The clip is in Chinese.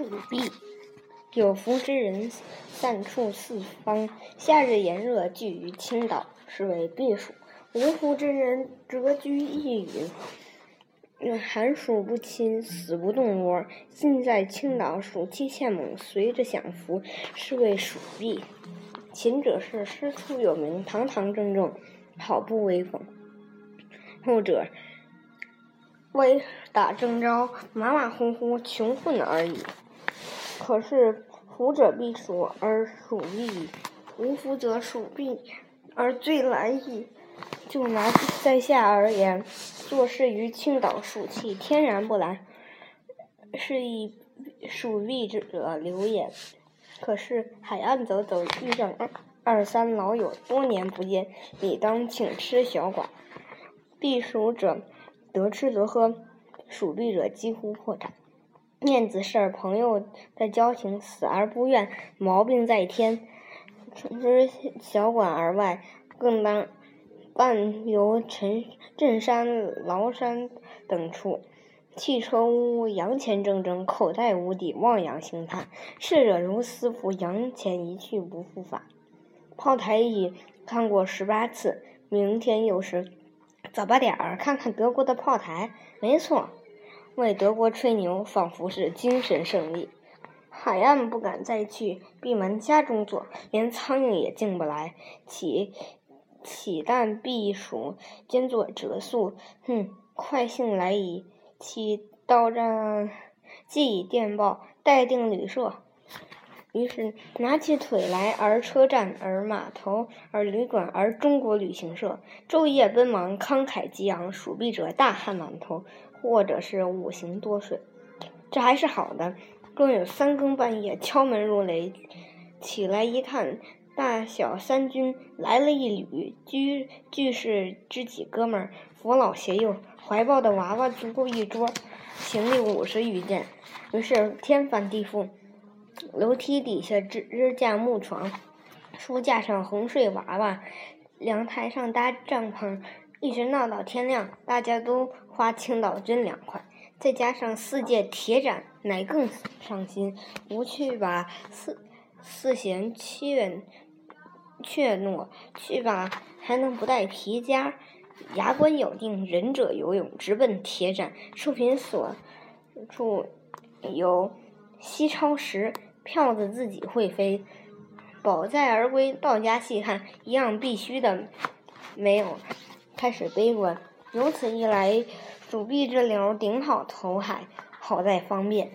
蜀避。有福之人散处四方，夏日炎热聚于青岛，是为避暑；无福之人蛰居一隅，寒暑不侵，死不动窝。近在青岛，暑气欠猛，随着享福，是谓暑避。前者是师出有名，堂堂正正，好不威风；后者为打正招，马马虎虎，穷混而已。可是福者必暑，而暑避；无福则暑避，而最难矣。就拿在下而言，做事于青岛，暑气天然不来，是以暑避者流也。可是海岸走走，遇上二二三老友，多年不见，理当请吃小寡。避暑者得吃得喝，暑避者几乎破产。面子事儿，朋友的交情，死而不怨，毛病在天。除之小馆而外，更当伴游陈镇山、崂山等处。汽车呜呜，洋钱铮铮，口袋无底，望洋兴叹。逝者如斯夫，洋钱一去不复返。炮台已看过十八次，明天又是早八点儿，看看德国的炮台。没错，为德国吹牛，仿佛是精神胜利。海岸不敢再去，闭门家中坐，连苍蝇也进不来。起起蛋避暑，兼作折宿。哼，快信来矣！起到站，寄以电报，待定旅社。于是拿起腿来，而车站，而码头，而旅馆，而中国旅行社，昼夜奔忙，慷慨激昂。鼠避者大汗满头，或者是五行多水，这还是好的。更有三更半夜敲门如雷，起来一看，大小三军来了一旅，居俱是知己哥们儿，扶老携幼。怀抱的娃娃足够一桌，行李五十余件。于是天翻地覆，楼梯底下支架木床，书架上哄睡娃娃，阳台上搭帐篷，一直闹到天亮。大家都花青岛真凉快。再加上四件铁盏，乃更伤心。不去吧，四四贤怯怯懦；去吧，还能不带皮夹。牙关咬定，忍者游泳直奔铁斩。收品所处有西超石，票子自己会飞。保载而归，到家细看，一样必须的没有。开始悲观。由此一来，主币这流顶好投海，好在方便。